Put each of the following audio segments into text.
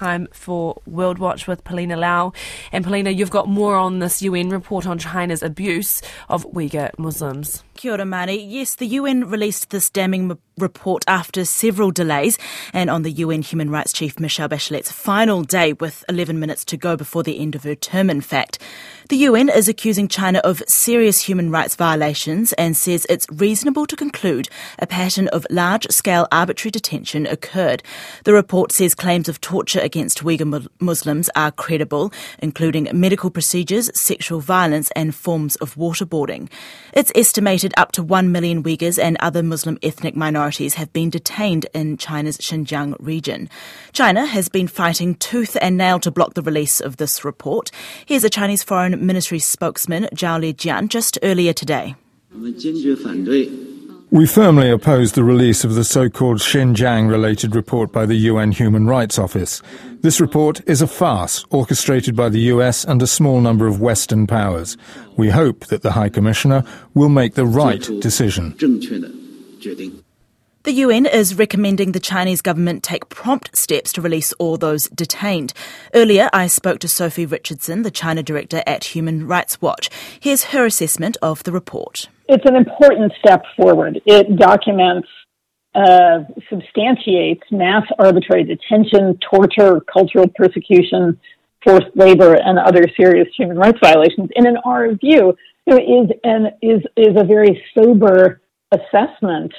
Time for World Watch with Polina Lau. And Polina, you've got more on this UN report on China's abuse of Uyghur Muslims. Kia ora. Yes, the UN released this damning report after several delays and on the UN Human Rights Chief Michelle Bachelet's final day with 11 minutes to go before the end of her term, in fact. The UN is accusing China of serious human rights violations and says it's reasonable to conclude a pattern of large scale arbitrary detention occurred. The report says claims of torture against Uyghur Muslims are credible, including medical procedures, sexual violence, and forms of waterboarding. It's estimated up to 1 million Uyghurs and other Muslim ethnic minorities have been detained in China's Xinjiang region. China has been fighting tooth and nail to block the release of this report. Here's a Chinese Foreign Ministry spokesman Zhao Lijian just earlier today. We firmly oppose the release of the so-called Xinjiang-related report by the UN Human Rights Office. This report is a farce orchestrated by the US and a small number of Western powers. We hope that the High Commissioner will make the right decision. The UN is recommending the Chinese government take prompt steps to release all those detained. Earlier, I spoke to Sophie Richardson, the China director at Human Rights Watch. Here's her assessment of the report. It's an important step forward. It documents, uh, substantiates mass arbitrary detention, torture, cultural persecution, forced labor, and other serious human rights violations. And in our view, know, is an is is a very sober assessment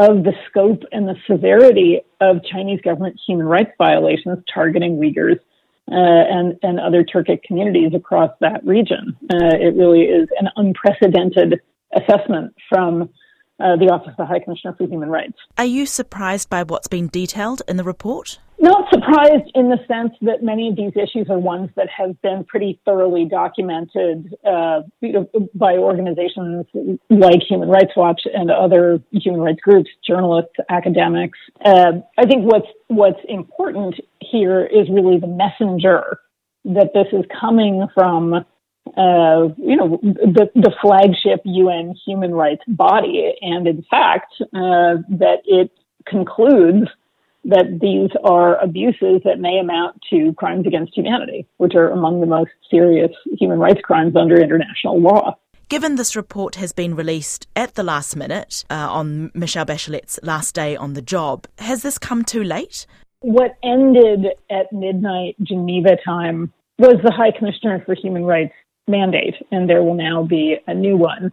of the scope and the severity of Chinese government human rights violations targeting Uyghurs uh, and, and other Turkic communities across that region. Uh, it really is an unprecedented assessment from uh, the Office of the High Commissioner for Human Rights. Are you surprised by what's been detailed in the report? Not surprised in the sense that many of these issues are ones that have been pretty thoroughly documented uh, by organizations like Human Rights Watch and other human rights groups, journalists, academics. Uh, I think what's what's important here is really the messenger that this is coming from uh, you know, the, the flagship UN human rights body, and in fact, uh, that it concludes that these are abuses that may amount to crimes against humanity, which are among the most serious human rights crimes under international law. Given this report has been released at the last minute uh, on Michelle Bachelet's last day on the job, has this come too late? What ended at midnight Geneva time was the High Commissioner for Human Rights mandate, and there will now be a new one.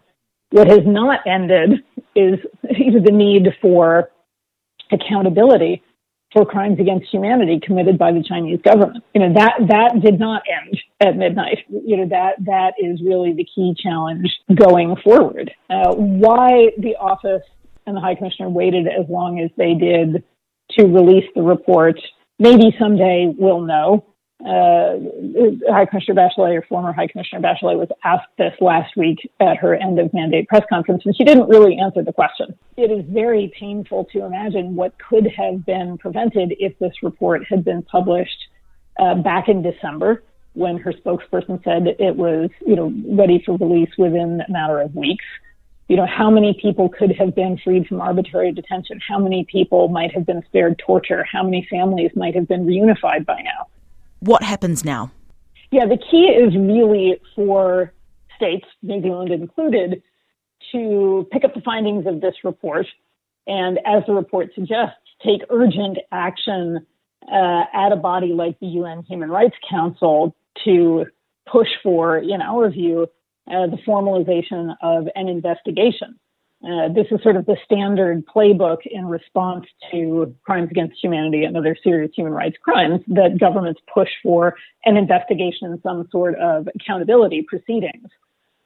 What has not ended is the need for accountability for crimes against humanity committed by the Chinese government. You know, that, that did not end at midnight. You know, that, that is really the key challenge going forward. Uh, why the office and the High Commissioner waited as long as they did to release the report, maybe someday we'll know uh, High Commissioner Bachelet or former High Commissioner Bachelet was asked this last week at her end of mandate press conference, and she didn't really answer the question. It is very painful to imagine what could have been prevented if this report had been published uh, back in December when her spokesperson said it was, you know, ready for release within a matter of weeks. You know, how many people could have been freed from arbitrary detention? How many people might have been spared torture? How many families might have been reunified by now? What happens now? Yeah, the key is really for states, New Zealand included, to pick up the findings of this report and, as the report suggests, take urgent action uh, at a body like the UN Human Rights Council to push for, in our view, uh, the formalization of an investigation. Uh, this is sort of the standard playbook in response to crimes against humanity and other serious human rights crimes that governments push for an investigation some sort of accountability proceedings.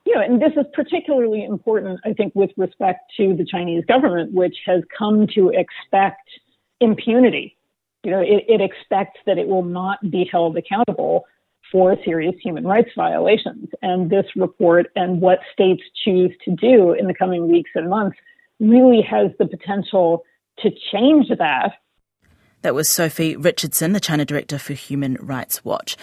You know, and this is particularly important, I think, with respect to the Chinese government, which has come to expect impunity. You know, it, it expects that it will not be held accountable for serious human rights violations. And this report and what states choose to do in the coming weeks and months really has the potential to change that. That was Sophie Richardson, the China Director for Human Rights Watch.